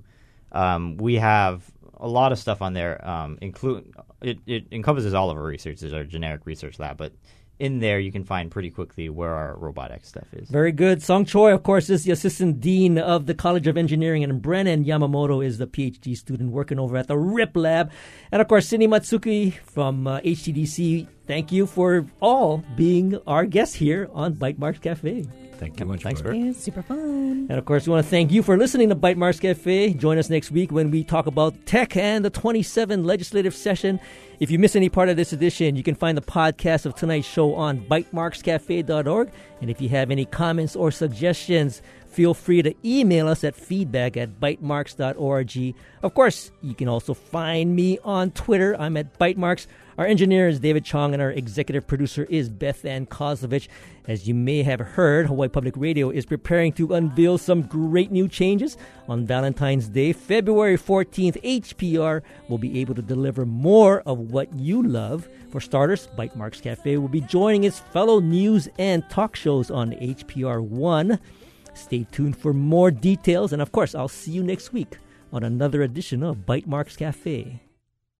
Um, we have a lot of stuff on there. Um, include it, it encompasses all of our research. It's our generic research lab, but in there you can find pretty quickly where our robotics stuff is. Very good. Song Choi, of course, is the assistant dean of the College of Engineering, and Brennan Yamamoto is the PhD student working over at the RIP lab. And of course, Cindy Matsuki from uh, HTDC. Thank you for all being our guests here on Bytemarks Cafe. Thank you much. Thanks, Burt. Yeah, super fun. And of course, we want to thank you for listening to Bytemarks Cafe. Join us next week when we talk about tech and the 27 legislative session. If you miss any part of this edition, you can find the podcast of tonight's show on bytemarkscafe.org. And if you have any comments or suggestions, feel free to email us at feedback at bytemarks.org. Of course, you can also find me on Twitter. I'm at bytemarks. Our engineer is David Chong, and our executive producer is Beth Ann Kozlovich. As you may have heard, Hawaii Public Radio is preparing to unveil some great new changes. On Valentine's Day, February 14th, HPR will be able to deliver more of what you love. For starters, Bytemarks Cafe will be joining its fellow news and talk shows on HPR 1. Stay tuned for more details, and of course, I'll see you next week on another edition of Bytemarks Cafe.